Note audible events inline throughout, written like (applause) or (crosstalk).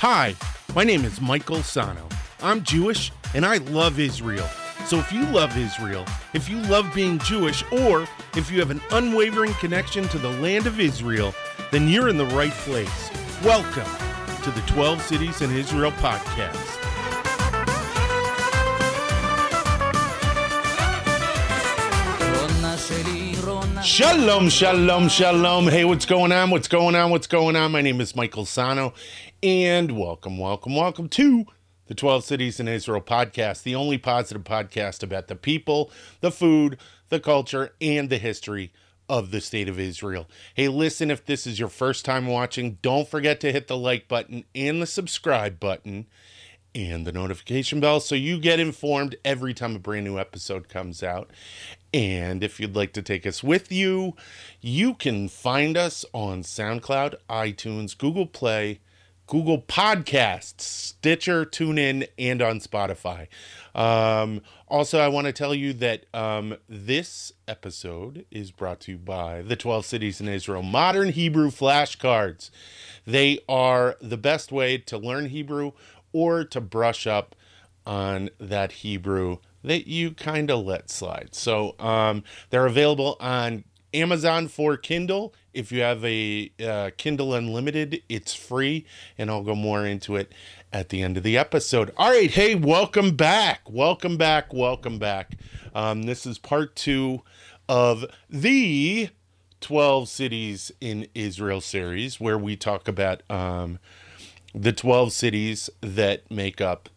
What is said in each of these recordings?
Hi, my name is Michael Sano. I'm Jewish and I love Israel. So if you love Israel, if you love being Jewish, or if you have an unwavering connection to the land of Israel, then you're in the right place. Welcome to the 12 Cities in Israel podcast. Shalom, shalom, shalom. Hey, what's going on? What's going on? What's going on? My name is Michael Sano, and welcome, welcome, welcome to the 12 Cities in Israel podcast, the only positive podcast about the people, the food, the culture, and the history of the state of Israel. Hey, listen, if this is your first time watching, don't forget to hit the like button and the subscribe button and the notification bell so you get informed every time a brand new episode comes out. And if you'd like to take us with you, you can find us on SoundCloud, iTunes, Google Play, Google Podcasts, Stitcher, TuneIn, and on Spotify. Um, also, I want to tell you that um, this episode is brought to you by the 12 Cities in Israel Modern Hebrew Flashcards. They are the best way to learn Hebrew or to brush up on that Hebrew that you kind of let slide. So um, they're available on Amazon for Kindle. If you have a uh, Kindle Unlimited, it's free, and I'll go more into it at the end of the episode. All right, hey, welcome back, welcome back, welcome back. Um, this is part two of the 12 cities in Israel series, where we talk about um, the 12 cities that make up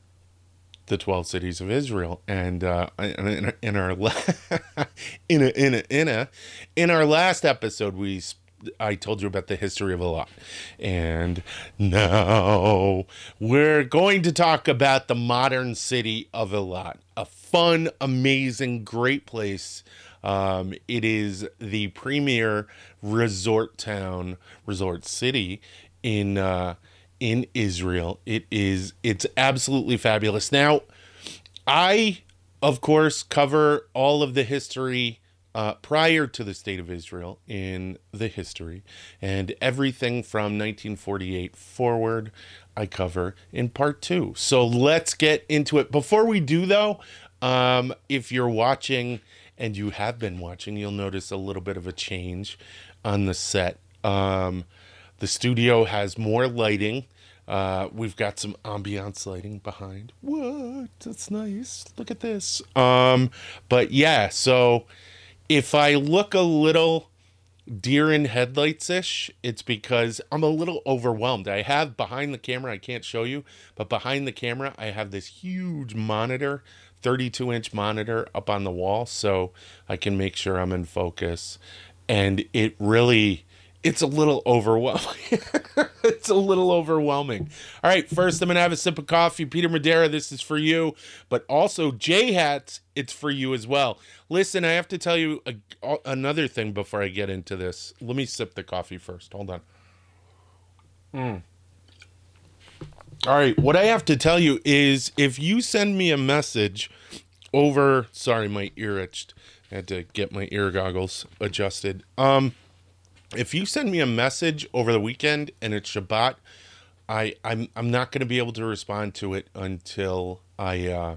the 12 cities of Israel. And uh, in, our (laughs) in a, in a, in a in our last episode, we I told you about the history of Eilat, and now we're going to talk about the modern city of Eilat. A fun, amazing, great place. Um, it is the premier resort town, resort city in. Uh, in Israel. It is it's absolutely fabulous. Now, I of course cover all of the history uh, prior to the state of Israel in the history, and everything from 1948 forward, I cover in part two. So let's get into it. Before we do, though, um, if you're watching and you have been watching, you'll notice a little bit of a change on the set. Um, the studio has more lighting. Uh, we've got some ambiance lighting behind. What? That's nice. Look at this. Um, but yeah, so if I look a little deer in headlights ish, it's because I'm a little overwhelmed. I have behind the camera, I can't show you, but behind the camera, I have this huge monitor, 32 inch monitor up on the wall, so I can make sure I'm in focus. And it really it's a little overwhelming. (laughs) it's a little overwhelming. All right, first I'm gonna have a sip of coffee. Peter Madeira, this is for you, but also J Hats, it's for you as well. Listen, I have to tell you a, another thing before I get into this. Let me sip the coffee first. Hold on. Mm. All right, what I have to tell you is if you send me a message over, sorry, my ear itched. I had to get my ear goggles adjusted. Um if you send me a message over the weekend and it's Shabbat, I I'm I'm not going to be able to respond to it until I uh,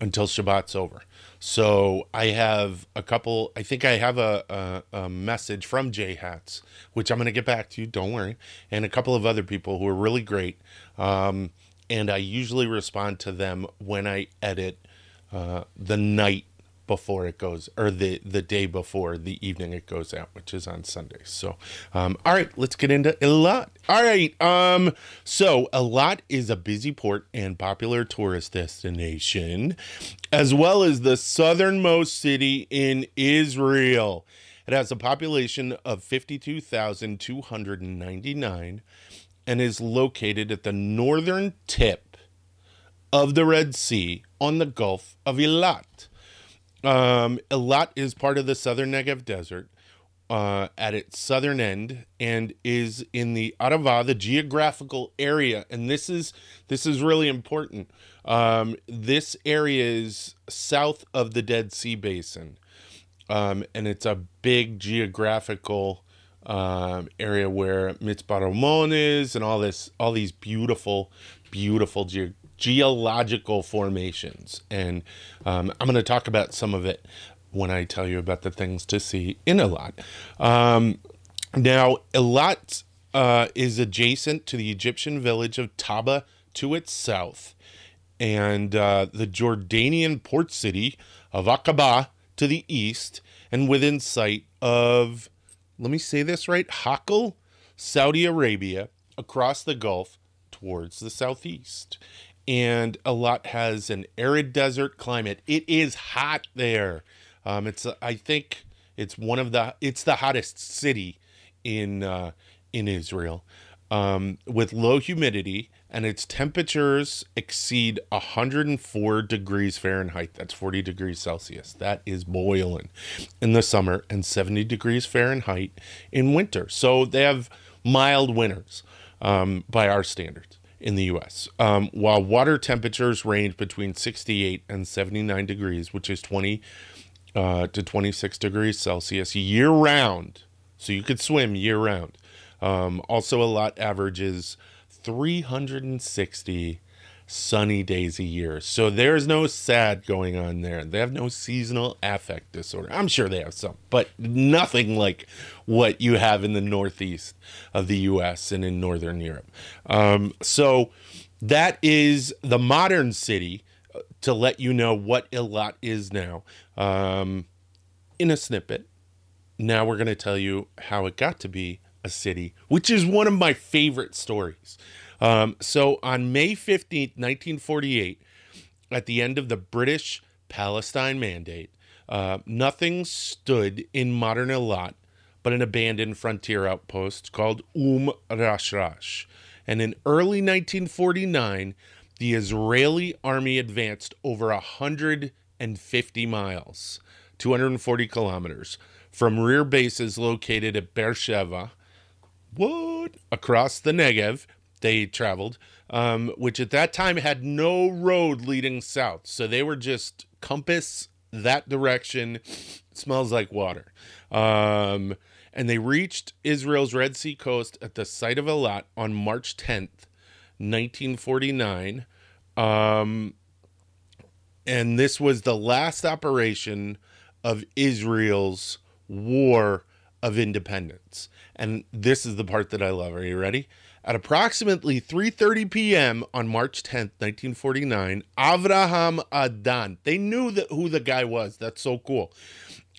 until Shabbat's over. So I have a couple. I think I have a, a, a message from J Hats, which I'm going to get back to you. Don't worry, and a couple of other people who are really great. Um, and I usually respond to them when I edit uh, the night before it goes or the the day before the evening it goes out which is on sunday. So um all right let's get into Eilat all right um so Eilat is a busy port and popular tourist destination as well as the southernmost city in israel. It has a population of 52,299 and is located at the northern tip of the Red Sea on the Gulf of Eilat. Um, Eilat is part of the southern Negev Desert uh, at its southern end and is in the Arava, the geographical area. And this is this is really important. Um, this area is south of the Dead Sea Basin, um, and it's a big geographical um, area where Mitzpe Ramon is, and all this, all these beautiful, beautiful ge- geological formations. And um, I'm going to talk about some of it when I tell you about the things to see in Eilat. Um, now, Eilat uh, is adjacent to the Egyptian village of Taba to its south, and uh, the Jordanian port city of Aqaba to the east, and within sight of, let me say this right, Hakal, Saudi Arabia, across the Gulf towards the southeast. And Eilat has an arid desert climate. It is hot there. Um, it's I think it's one of the it's the hottest city in uh, in Israel um, with low humidity, and its temperatures exceed 104 degrees Fahrenheit. That's 40 degrees Celsius. That is boiling in the summer, and 70 degrees Fahrenheit in winter. So they have mild winters um, by our standards in the U.S. Um, while water temperatures range between 68 and 79 degrees, which is 20 uh, to 26 degrees Celsius year round. So you could swim year round. Um, also, lot averages 360 sunny days a year. So there's no sad going on there. They have no seasonal affect disorder. I'm sure they have some, but nothing like what you have in the northeast of the US and in northern Europe. Um, so that is the modern city uh, to let you know what Eilat is now um, in a snippet. Now we're going to tell you how it got to be a city, which is one of my favorite stories. Um, so on May 15th, 1948, at the end of the British Palestine Mandate, uh, nothing stood in modern Elat but an abandoned frontier outpost called Um Rashrash. And in early 1949, the Israeli army advanced over 150 miles, 240 kilometers, from rear bases located at Beersheba, what? Across the Negev, they traveled, um, which at that time had no road leading south. So they were just compass that direction. Smells like water. Um, and they reached Israel's Red Sea coast at the site of Eilat on March 10th, 1949. Um, and this was the last operation of Israel's war of independence. And this is the part that I love. Are you ready? At approximately 3:30 p.m. on March 10th, 1949, Avraham Adan. They knew that who the guy was. That's so cool.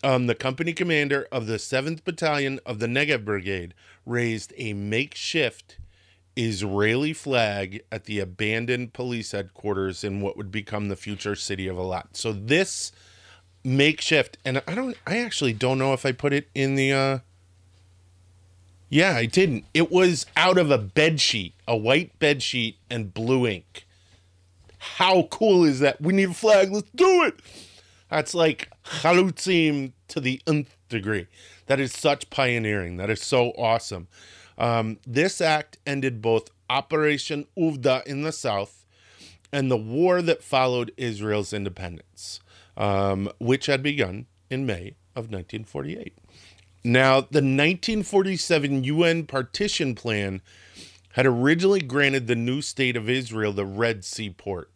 Um, the company commander of the 7th Battalion of the Negev Brigade raised a makeshift Israeli flag at the abandoned police headquarters in what would become the future city of Eilat. So this makeshift, and I don't, I actually don't know if I put it in the uh, yeah, I didn't. It was out of a bed sheet, a white bed sheet, and blue ink. How cool is that? We need a flag. Let's do it. That's like chalutzim to the nth degree. That is such pioneering. That is so awesome. Um, this act ended both Operation Uvda in the south and the war that followed Israel's independence, um, which had begun in May of 1948. Now, the 1947 UN partition plan had originally granted the new state of Israel the Red Sea port.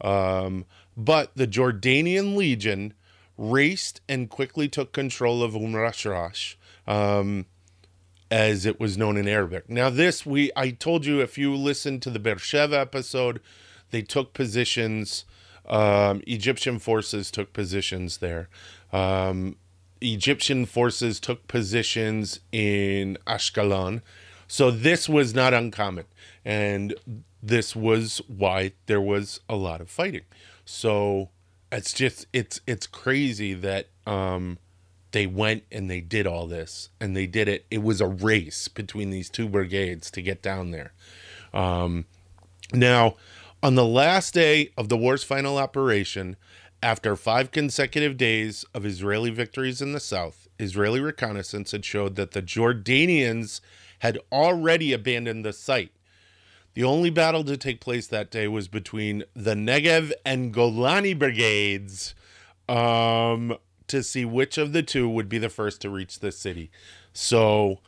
Um, but the Jordanian Legion raced and quickly took control of Umm um, as it was known in Arabic. Now, this we I told you if you listened to the Beersheba episode, they took positions. Um, Egyptian forces took positions there. Um, Egyptian forces took positions in Ashkelon. So this was not uncommon. And this was why there was a lot of fighting. So it's just it's it's crazy that um they went and they did all this and they did it. It was a race between these two brigades to get down there. Um now on the last day of the war's final operation, after five consecutive days of Israeli victories in the south, Israeli reconnaissance had showed that the Jordanians had already abandoned the site. The only battle to take place that day was between the Negev and Golani brigades um, to see which of the two would be the first to reach the city. So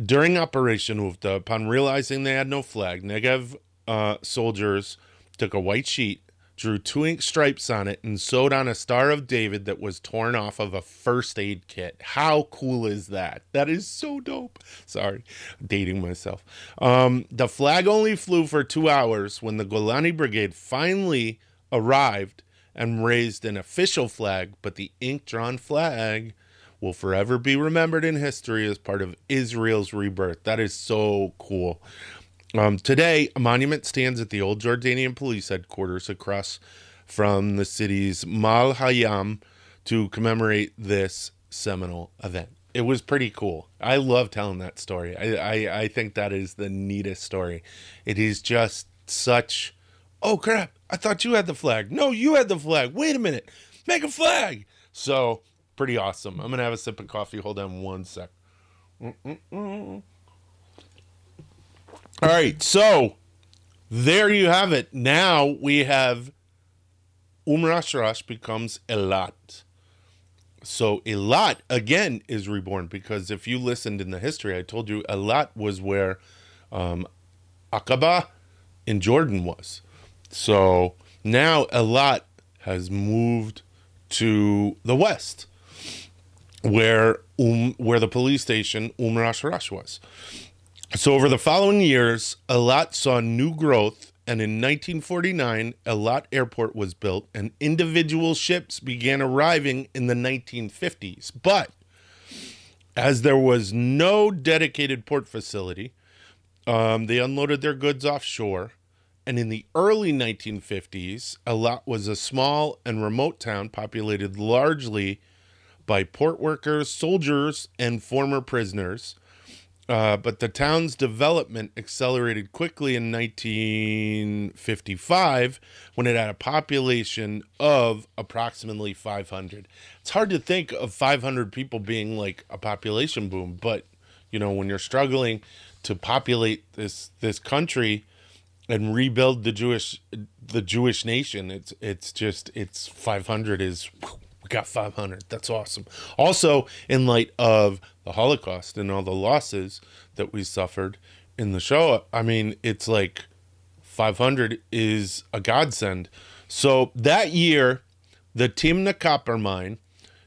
during Operation Uvda, upon realizing they had no flag, Negev uh, soldiers took a white sheet, drew two ink stripes on it, and sewed on a Star of David that was torn off of a first aid kit. How cool is that? That is so dope. Sorry, dating myself. Um, the flag only flew for two hours when the Golani Brigade finally arrived and raised an official flag, but the ink drawn flag will forever be remembered in history as part of Israel's rebirth. That is so cool. Um, today, a monument stands at the old Jordanian police headquarters across from the city's Mal Hayam to commemorate this seminal event. It was pretty cool. I love telling that story. I, I, I think that is the neatest story. It is just such, oh crap, I thought you had the flag. No, you had the flag. Wait a minute, make a flag. So, pretty awesome. I'm going to have a sip of coffee. Hold on one sec. Mm-mm-mm. All right, so there you have it. Now we have Umm Rashrash becomes Elat. So Elat again is reborn because if you listened in the history, I told you Elat was where um, Aqaba in Jordan was. So now Elat has moved to the west, where um, where the police station Umm Rashrash was. So, over the following years, Elat saw new growth, and in 1949, Elat Airport was built, and individual ships began arriving in the 1950s. But as there was no dedicated port facility, um, they unloaded their goods offshore. And in the early 1950s, Elat was a small and remote town populated largely by port workers, soldiers, and former prisoners. Uh, but the town's development accelerated quickly in 1955 when it had a population of approximately 500. It's hard to think of 500 people being like a population boom, but you know when you're struggling to populate this this country and rebuild the Jewish the Jewish nation, it's it's just it's 500 is we got 500. That's awesome. Also, in light of the Holocaust and all the losses that we suffered in the Shoah, I mean, it's like 500 is a godsend. So that year, the Timna copper mine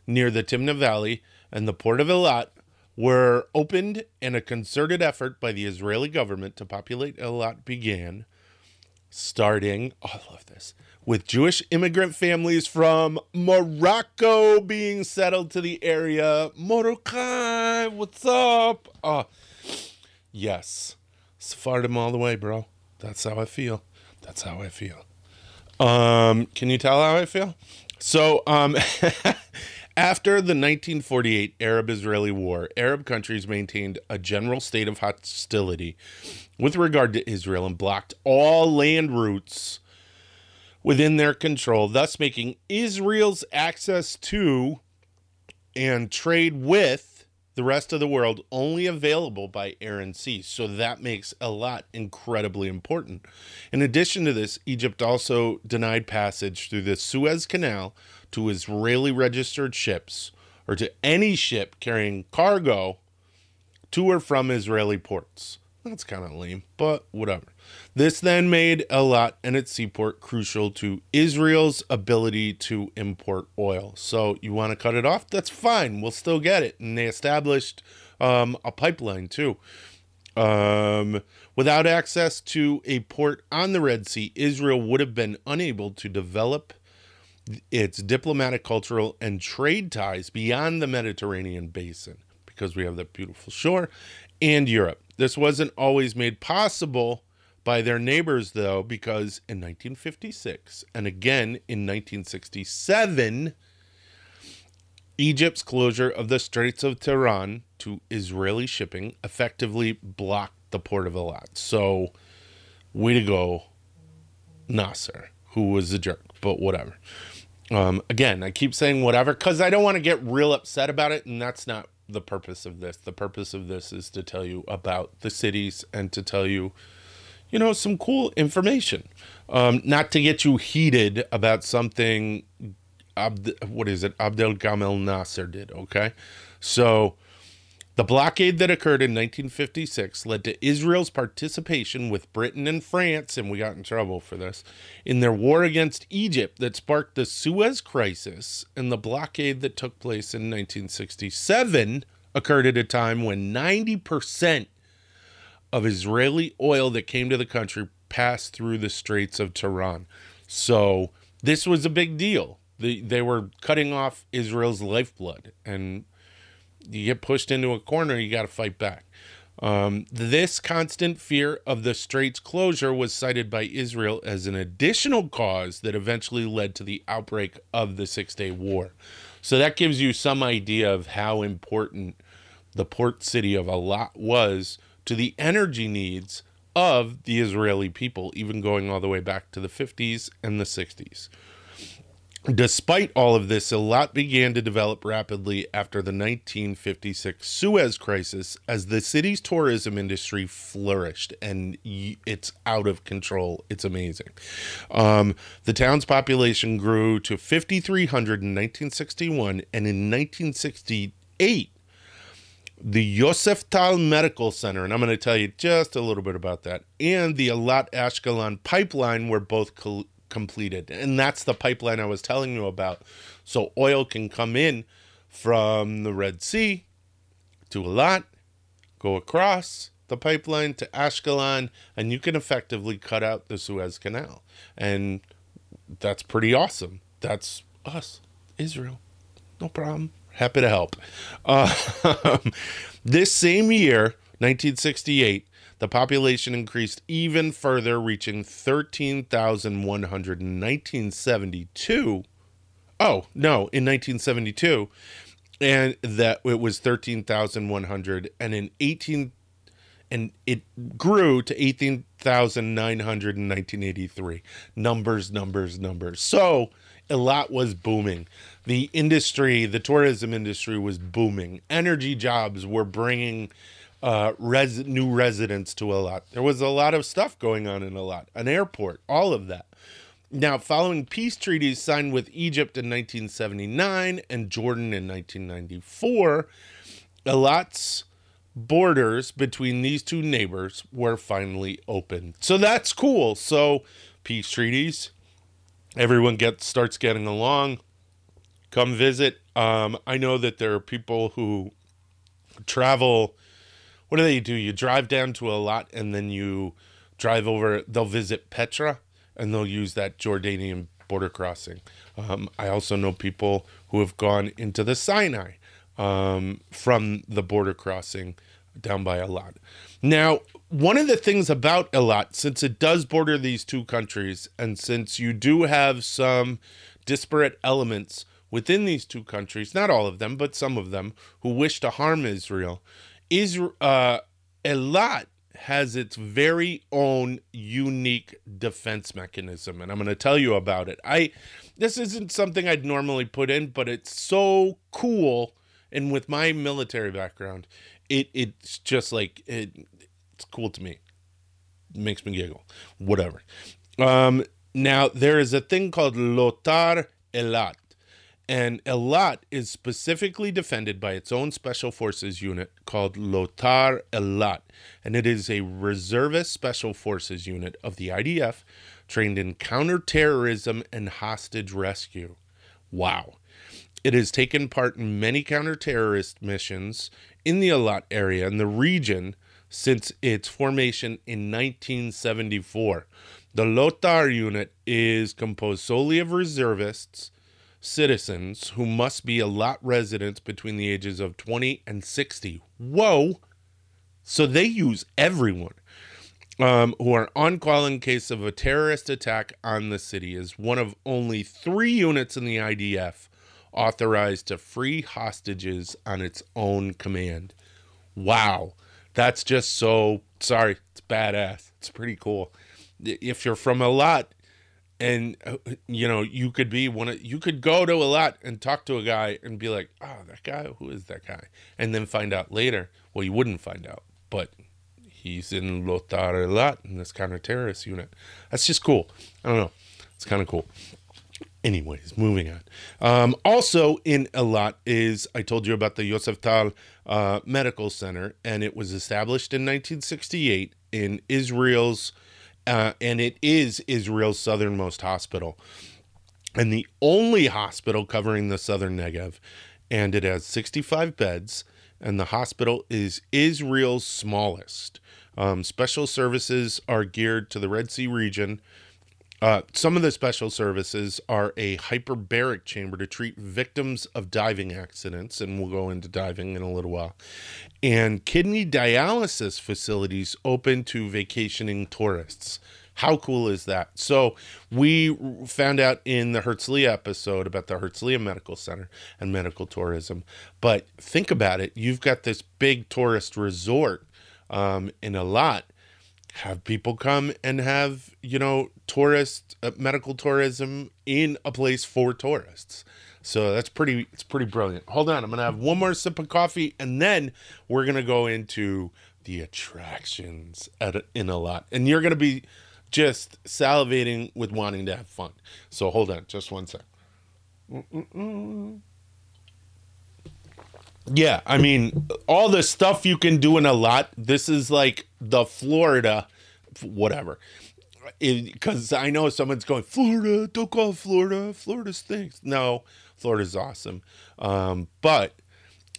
near the Timna Valley and the port of Eilat were opened, and a concerted effort by the Israeli government to populate Eilat began, starting, oh, I love this, with Jewish immigrant families from Morocco being settled to the area. Morocco, what's up? Uh, yes, Sephardim all the way, bro. That's how I feel. That's how I feel. Um, can you tell how I feel? So, um, (laughs) after the 1948 Arab Israeli War, Arab countries maintained a general state of hostility with regard to Israel and blocked all land routes within their control, thus making Israel's access to and trade with the rest of the world only available by air and sea. So that makes Eilat incredibly important. In addition to this, Egypt also denied passage through the Suez Canal to Israeli registered ships or to any ship carrying cargo to or from Israeli ports. That's kind of lame, but whatever. This then made Eilat and its seaport crucial to Israel's ability to import oil. So you want to cut it off? That's fine. We'll still get it. And they established um, a pipeline too. Um, without access to a port on the Red Sea, Israel would have been unable to develop its diplomatic, cultural, and trade ties beyond the Mediterranean basin because we have that beautiful shore and Europe. This wasn't always made possible by their neighbors, though, because in 1956 and again in 1967, Egypt's closure of the Straits of Tiran to Israeli shipping effectively blocked the port of Elat. So, way to go, Nasser, who was a jerk, but whatever. Um, again, I keep saying whatever because I don't want to get real upset about it, and that's not the purpose of this. The purpose of this is to tell you about the cities and to tell you, you know, some cool information. Um, not to get you heated about something. Abd- what is it? Abdel Gamal Nasser did. Okay, so The blockade that occurred in 1956 led to Israel's participation with Britain and France, and we got in trouble for this, in their war against Egypt that sparked the Suez Crisis, and the blockade that took place in 1967 occurred at a time when 90% of Israeli oil that came to the country passed through the Straits of Tiran. So this was a big deal. The, they were cutting off Israel's lifeblood, and you get pushed into a corner, you got to fight back. Um, this constant fear of the strait's closure was cited by Israel as an additional cause that eventually led to the outbreak of the Six Day War. So that gives you some idea of how important the port city of Eilat was to the energy needs of the Israeli people, even going all the way back to the 50s and the 60s. Despite all of this, Eilat began to develop rapidly after the 1956 Suez Crisis as the city's tourism industry flourished and it's out of control. It's amazing. Um, the town's population grew to 5,300 in 1961, and in 1968, the Yoseftal Medical Center, and I'm going to tell you just a little bit about that, and the Eilat Ashkelon pipeline were both completed. And that's the pipeline I was telling you about. So oil can come in from the Red Sea to Eilat, go across the pipeline to Ashkelon, and you can effectively cut out the Suez Canal. And that's pretty awesome. That's us, Israel. No problem. Happy to help. Uh, (laughs) this same year, 1968, the population increased even further, reaching 13,100 in 1972. Oh, no, in 1972. And that it was 13,100. And in 18, and it grew to 18,900 in 1983. Numbers, numbers, numbers. So Eilat was booming. The industry, the tourism industry was booming. Energy jobs were bringing uh, res- new residents to Eilat. There was a lot of stuff going on in Eilat, an airport, all of that. Now, following peace treaties signed with Egypt in 1979 and Jordan in 1994, Eilat's borders between these two neighbors were finally open. So that's cool. So peace treaties, everyone gets starts getting along. Come visit. Um, I know that there are people who travel what do they do? You drive down to Eilat and then you drive over. They'll visit Petra and they'll use that Jordanian border crossing. Um, I also know people who have gone into the Sinai um, from the border crossing down by Eilat. Now, one of the things about Eilat, since it does border these two countries, and since you do have some disparate elements within these two countries, not all of them, but some of them, who wish to harm Israel, Israel, uh, Eilat has its very own unique defense mechanism, and I'm going to tell you about it. I this isn't something I'd normally put in, but it's so cool, and with my military background, it it's just like it, it's cool to me. It makes me giggle. Whatever. Um, now there is a thing called Lotar Eilat. And Elat is specifically defended by its own special forces unit called Lotar Elat, And it is a reservist special forces unit of the IDF trained in counterterrorism and hostage rescue. Wow. It has taken part in many counter-terrorist missions in the Elat area and the region since its formation in 1974. The Lotar unit is composed solely of reservists citizens who must be Eilat residents between the ages of 20 and 60. Whoa! So they use everyone um, who are on call in case of a terrorist attack on the city is one of only three units in the IDF authorized to free hostages on its own command. Wow. That's just so sorry. It's badass. It's pretty cool. If you're from Eilat, and you know you could be one of you could go to Eilat and talk to a guy and be like oh that guy who is that guy? And then find out later well you wouldn't find out but he's in Lotar Eilat in this counter terrorist unit. That's just cool. I don't know. It's kind of cool. Anyways, moving on. Um, also in Eilat is I told you about the Yosef Tal uh, Medical Center, and it was established in 1968 in Israel's, uh, and it is Israel's southernmost hospital, and the only hospital covering the southern Negev, and it has 65 beds, and the hospital is Israel's smallest. Um, special services are geared to the Red Sea region. Uh, some of the special services are a hyperbaric chamber to treat victims of diving accidents, and we'll go into diving in a little while, and kidney dialysis facilities open to vacationing tourists. How cool is that? So, we found out in the Herzliya episode about the Herzliya Medical Center and medical tourism. But think about it you've got this big tourist resort um, in Eilat have people come and have you know tourist uh, medical tourism in a place for tourists. So that's pretty it's pretty brilliant. Hold on i'm gonna have one more sip of coffee and then we're gonna go into the attractions at a, in Eilat and you're gonna be just salivating with wanting to have fun. So hold on just one sec. Mm-mm-mm. Yeah, I mean, all the stuff you can do in Eilat. This is like the Florida, whatever. Because I know someone's going, Florida, don't call Florida. Florida stinks. No, Florida's awesome. Um, but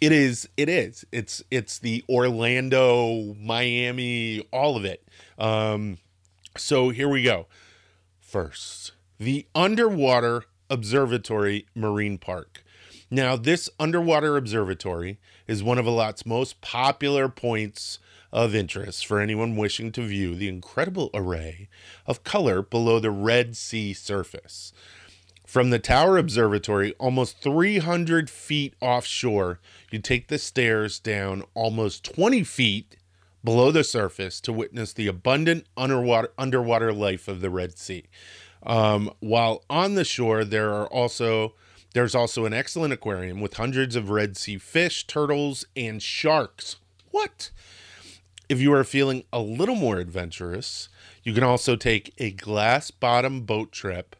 it is, it is. It's it's the Orlando, Miami, all of it. Um, so here we go. First, the underwater observatory marine park. Now, this underwater observatory is one of Eilat's most popular points of interest for anyone wishing to view the incredible array of color below the Red Sea surface. From the Tower Observatory, almost 300 feet offshore, you take the stairs down almost 20 feet below the surface to witness the abundant underwater, underwater life of the Red Sea. Um, while on the shore, there are also there's also an excellent aquarium with hundreds of Red Sea fish, turtles, and sharks. What? If you are feeling a little more adventurous, you can also take a glass bottom boat trip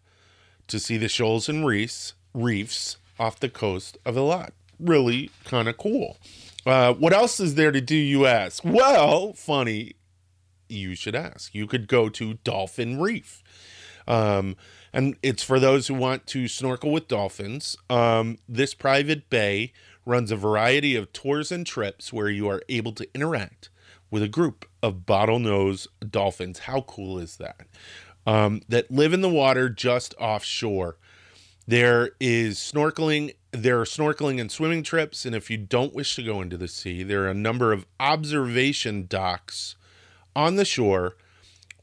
to see the shoals and reefs, reefs off the coast of Eilat. Really kind of cool. Uh, what else is there to do, you ask? Well, funny, you should ask. You could go to Dolphin Reef. Um, and it's for those who want to snorkel with dolphins. Um, this private bay runs a variety of tours and trips where you are able to interact with a group of bottlenose dolphins. How cool is that? Um, that live in the water just offshore. There is snorkeling. There are snorkeling and swimming trips, and if you don't wish to go into the sea, there are a number of observation docks on the shore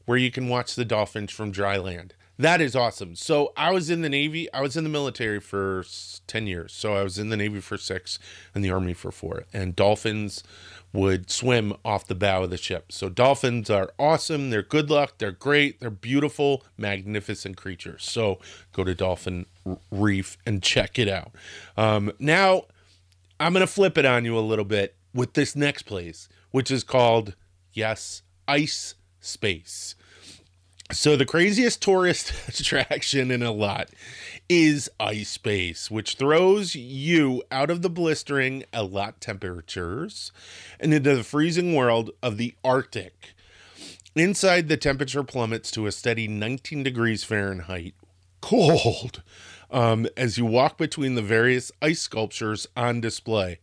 where you can watch the dolphins from dry land. That is awesome. So I was in the Navy. I was in the military for 10 years. So I was in the Navy for six and the Army for four. And dolphins would swim off the bow of the ship. So dolphins are awesome. They're good luck. They're great. They're beautiful, magnificent creatures. So go to Dolphin Reef and check it out. Um, now, I'm going to flip it on you a little bit with this next place, which is called, yes, Ice Space. So the craziest tourist (laughs) attraction in Eilat is Ice Space, which throws you out of the blistering Eilat temperatures and into the freezing world of the Arctic. Inside, the temperature plummets to a steady 19 degrees Fahrenheit. Cold. Um, as you walk between the various ice sculptures on display.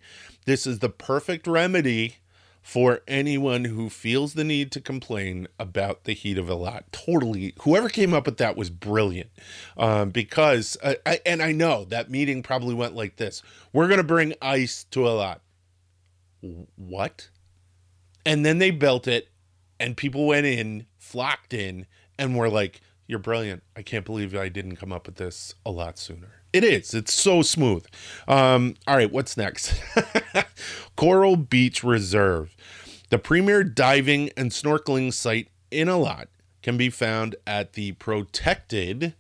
This is the perfect remedy for anyone who feels the need to complain about the heat of Eilat. Totally, whoever came up with that was brilliant. Um, because, uh, I, and I know that meeting probably went like this We're going to bring ice to Eilat." What? And then they built it, and people went in, flocked in, and were like, You're brilliant. I can't believe I didn't come up with this a lot sooner. It is. It's so smooth. Um, all right, what's next? (laughs) Coral Beach Reserve. The premier diving and snorkeling site in Eilat, can be found at the protected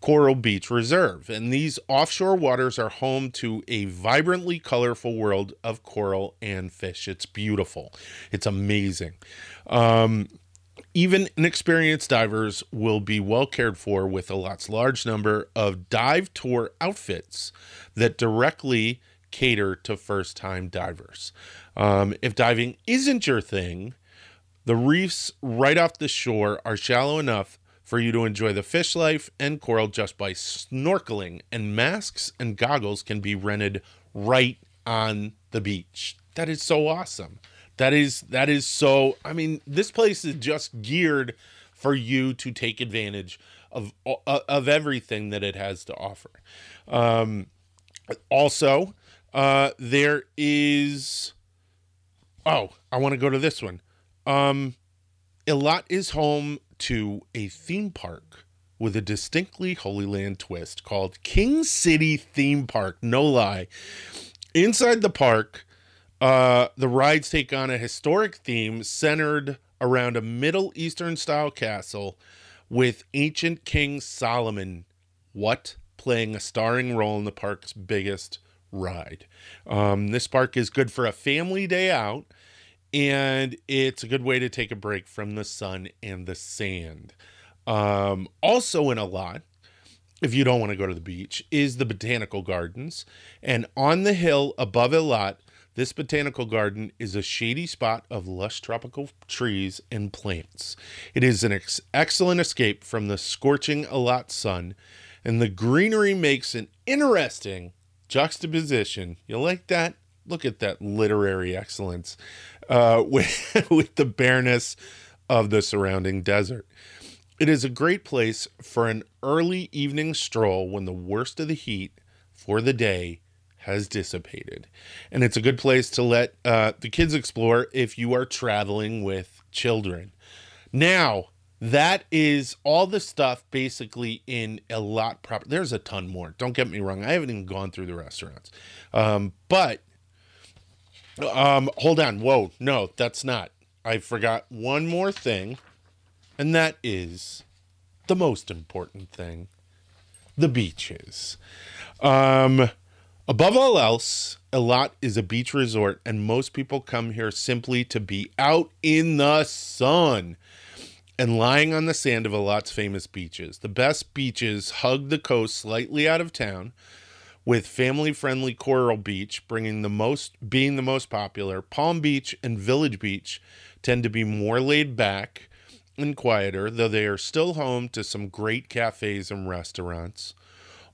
Coral Beach Reserve. And these offshore waters are home to a vibrantly colorful world of coral and fish. It's beautiful, it's amazing. Um, Even inexperienced divers will be well cared for with Eilat's large number of dive tour outfits that directly cater to first time divers. Um, if diving isn't your thing, the reefs right off the shore are shallow enough for you to enjoy the fish life and coral just by snorkeling, and masks and goggles can be rented right on the beach. That is so awesome. That is that is so I mean this place is just geared for you to take advantage of uh, of everything that it has to offer. Um also uh there is oh, I want to go to this one. Um Eilat is home to a theme park with a distinctly Holy Land twist called King City Theme Park. No lie. Inside the park, uh, the rides take on a historic theme centered around a Middle Eastern style castle with ancient King Solomon, what playing a starring role in the park's biggest ride. Um, this park is good for a family day out, and it's a good way to take a break from the sun and the sand. Um, also, in Eilat, if you don't want to go to the beach, is the botanical gardens. And on the hill above Eilat, this botanical garden is a shady spot of lush tropical trees and plants. It is an ex- excellent escape from the scorching Eilat sun, and the greenery makes an interesting juxtaposition. You like that? Look at that literary excellence uh, (laughs) with, with the bareness of the surrounding desert. It is a great place for an early evening stroll when the worst of the heat for the day has dissipated. And it's a good place to let uh, the kids explore if you are traveling with children. Now, that is all the stuff basically in Eilat proper. There's a ton more. Don't get me wrong. I haven't even gone through the restaurants. Um, but um, hold on. Whoa. No, that's not. I forgot one more thing and that is the most important thing the beaches. Um, above all else, Eilat is a beach resort, and most people come here simply to be out in the sun and lying on the sand of Eilat's famous beaches. The best beaches hug the coast slightly out of town, with family-friendly Coral Beach bringing the most being the most popular. Palm Beach and Village Beach tend to be more laid back and quieter, though they are still home to some great cafes and restaurants.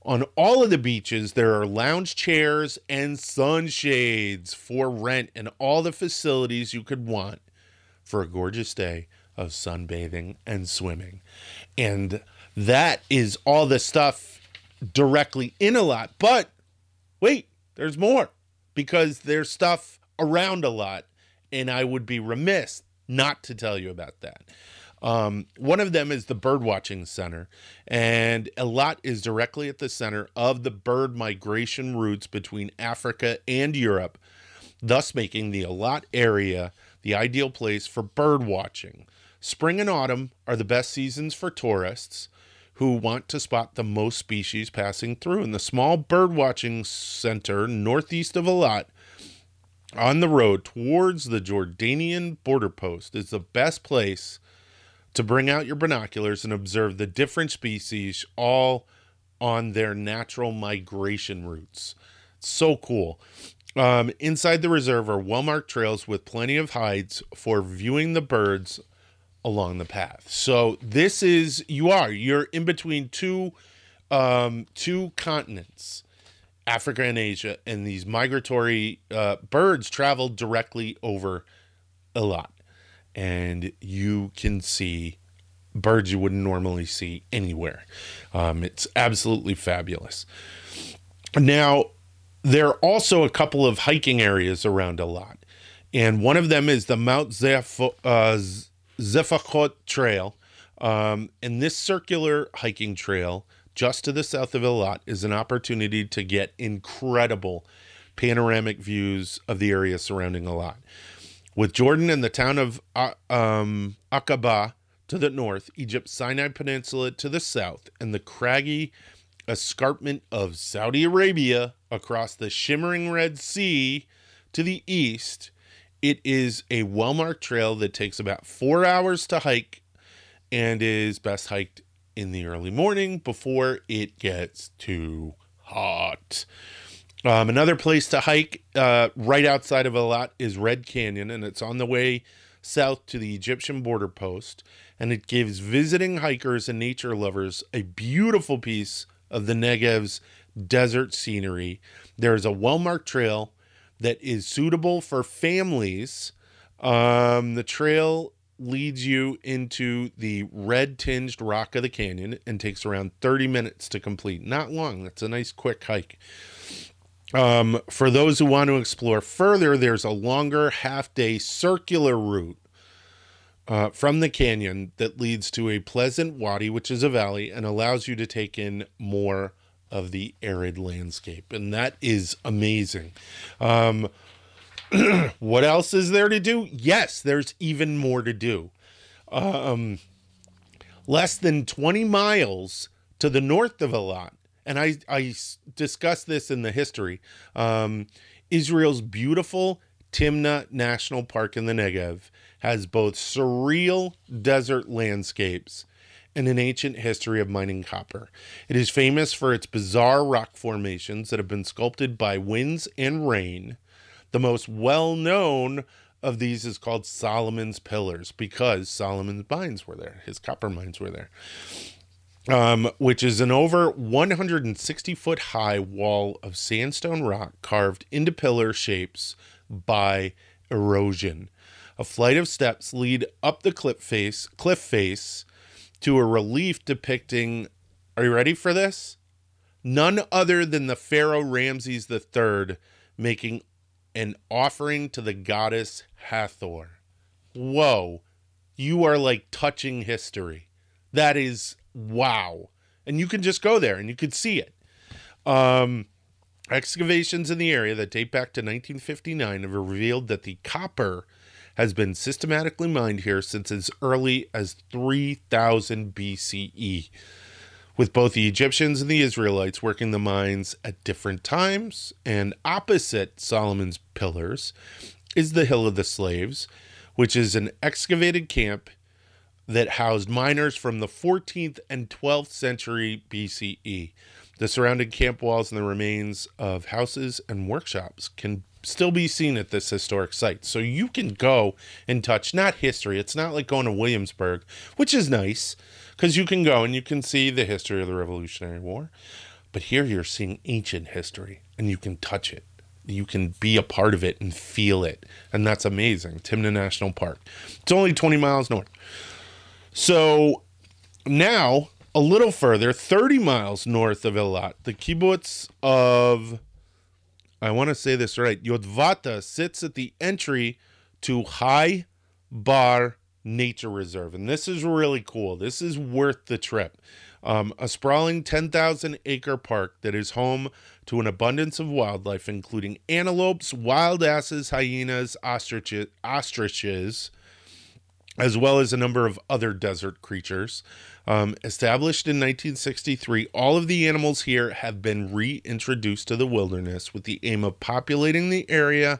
On all of the beaches, there are lounge chairs and sunshades for rent and all the facilities you could want for a gorgeous day of sunbathing and swimming. And that is all the stuff directly in Eilat. But wait, there's more because there's stuff around Eilat. And I would be remiss not to tell you about that. Um, one of them is the Birdwatching Center, and Eilat is directly at the center of the bird migration routes between Africa and Europe, thus making the Eilat area the ideal place for bird watching. Spring and autumn are the best seasons for tourists who want to spot the most species passing through. And the small bird watching center northeast of Eilat on the road towards the Jordanian border post is the best place to bring out your binoculars and observe the different species all on their natural migration routes. So cool. Um, inside the reserve are well marked trails with plenty of hides for viewing the birds along the path. So this is you are you're in between two um, two continents, Africa and Asia, and these migratory uh, birds travel directly over Eilat and you can see birds you wouldn't normally see anywhere. Um, it's absolutely fabulous. Now, there are also a couple of hiking areas around Eilat, and one of them is the Mount Zeph- uh, Trail. Um, and this circular hiking trail just to the south of Eilat is an opportunity to get incredible panoramic views of the area surrounding Eilat. With Jordan and the town of uh, um, Aqaba to the north, Egypt's Sinai Peninsula to the south, and the craggy escarpment of Saudi Arabia across the shimmering Red Sea to the east, it is a well marked trail that takes about four hours to hike and is best hiked in the early morning before it gets too hot. Um, another place to hike uh, right outside of Eilat is Red Canyon, and it's on the way south to the Egyptian border post. And it gives visiting hikers and nature lovers a beautiful piece of the Negev's desert scenery. There is a well marked trail that is suitable for families. Um, the trail leads you into the red tinged rock of the canyon and takes around 30 minutes to complete. Not long. That's a nice quick hike. Um, for those who want to explore further, there's a longer half day circular route uh, from the canyon that leads to a pleasant wadi, which is a valley, and allows you to take in more of the arid landscape. And that is amazing. Um, (clears throat) what else is there to do? Yes, there's even more to do. Um, less than 20 miles to the north of Eilat, and I, I discussed this in the history, um, Israel's beautiful Timna National Park in the Negev has both surreal desert landscapes and an ancient history of mining copper. It is famous for its bizarre rock formations that have been sculpted by winds and rain. The most well known of these is called Solomon's Pillars because Solomon's mines were there, his copper mines were there. Um, which is an over 160 foot high wall of sandstone rock carved into pillar shapes by erosion. A flight of steps lead up the cliff face, cliff face to a relief depicting. Are you ready for this? None other than the Pharaoh Ramses III making an offering to the goddess Hathor. Whoa, you are like touching history. That is wow. And you can just go there and you can see it. Um, excavations in the area that date back to 1959 have revealed that the copper has been systematically mined here since as early as 3000 BCE, with both the Egyptians and the Israelites working the mines at different times. And opposite Solomon's Pillars is the Hill of the Slaves, which is an excavated camp that housed miners from the 14th and 12th century BCE. The surrounding camp walls and the remains of houses and workshops can still be seen at this historic site. So you can go and touch not history. It's not like going to Williamsburg, which is nice because you can go and you can see the history of the Revolutionary War. But here you're seeing ancient history and you can touch it. You can be a part of it and feel it. And that's amazing. Timna National Park. It's only 20 miles north. So now, a little further, 30 miles north of Eilat, the kibbutz of I want to say this right. Yotvata sits at the entry to High Bar Nature Reserve. And this is really cool. This is worth the trip. Um, a sprawling 10,000 acre park that is home to an abundance of wildlife, including antelopes, wild asses, hyenas, ostriches, ostriches as well as a number of other desert creatures. Um, established in 1963, all of the animals here have been reintroduced to the wilderness with the aim of populating the area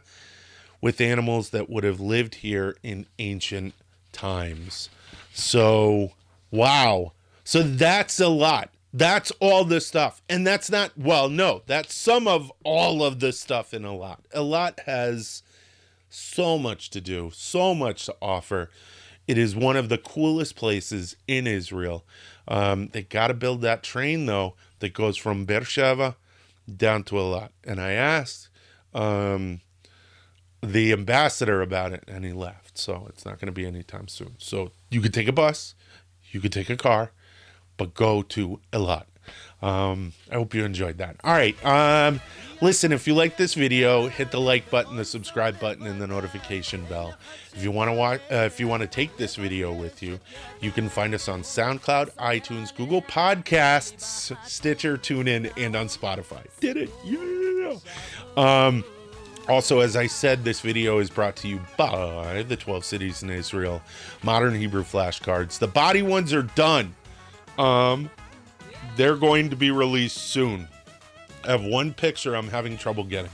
with animals that would have lived here in ancient times. So, wow. So that's a lot. That's all the stuff. And that's not, well, no, that's some of all of the stuff in Eilat. A lot has so much to do, so much to offer. It is one of the coolest places in Israel. Um, they got to build that train though that goes from Beersheba down to Eilat. And I asked um, the ambassador about it, and he left. So it's not going to be anytime soon. So you could take a bus, you could take a car, but go to Eilat. Um, I hope you enjoyed that. All right. Um, listen, if you like this video, hit the like button, the subscribe button, and the notification bell. If you want to watch, uh, if you want to take this video with you, you can find us on SoundCloud, iTunes, Google Podcasts, Stitcher, TuneIn, and on Spotify. Did it? Yeah. Um, also, as I said, this video is brought to you by the 12 Cities in Israel Modern Hebrew flashcards. The body ones are done. Um, they're going to be released soon. I have one picture I'm having trouble getting.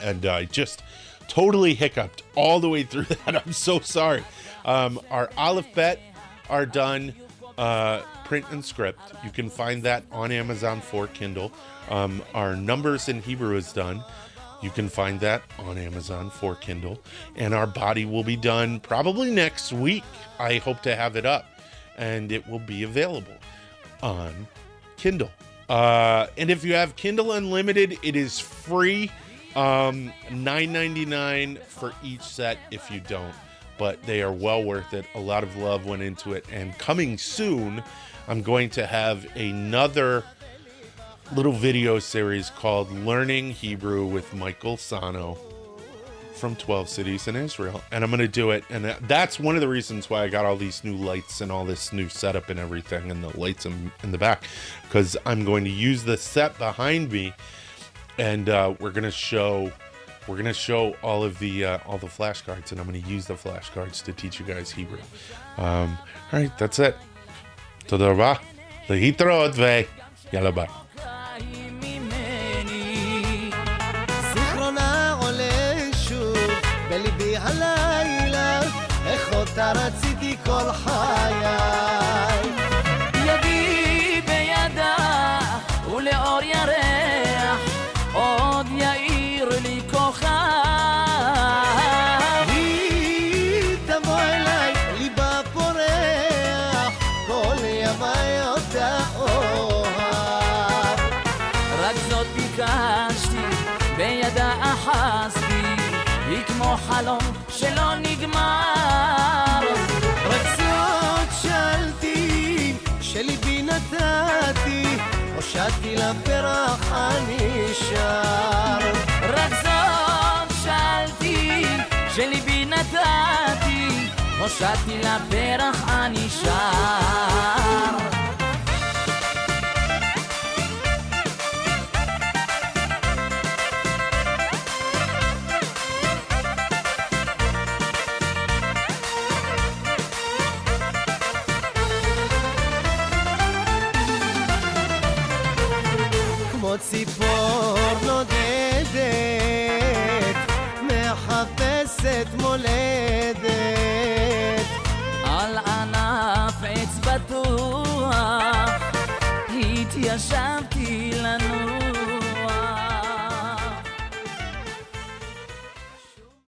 And I uh, just totally hiccuped all the way through (laughs) that. I'm so sorry. Um, our Aleph Bet are done uh, print and script. You can find that on Amazon for Kindle. Um, our numbers in Hebrew is done. You can find that on Amazon for Kindle. And our body will be done probably next week. I hope to have it up and it will be available on Kindle. Uh, and if you have Kindle Unlimited, it is free. Um, $9.99 for each set if you don't. But they are well worth it. A lot of love went into it. And coming soon, I'm going to have another little video series called Learning Hebrew with Michael Sano from 12 cities in Israel. And I'm going to do it. And that's one of the reasons why I got all these new lights and all this new setup and everything and the lights in, in the back. Because I'm going to use the set behind me and uh, we're going to show. We're gonna show all of the uh, all the flashcards, and I'm gonna use the flashcards to teach you guys Hebrew. Um, all right, that's it. Toda rabah, the yalla bye. כמו חלום שלא נגמר. זאת שאלתי, שליבי נתתי, הושעתי לפרח הנשאר. רק זאת שאלתי, שליבי נתתי, הושעתי לפרח הנשאר. 那山。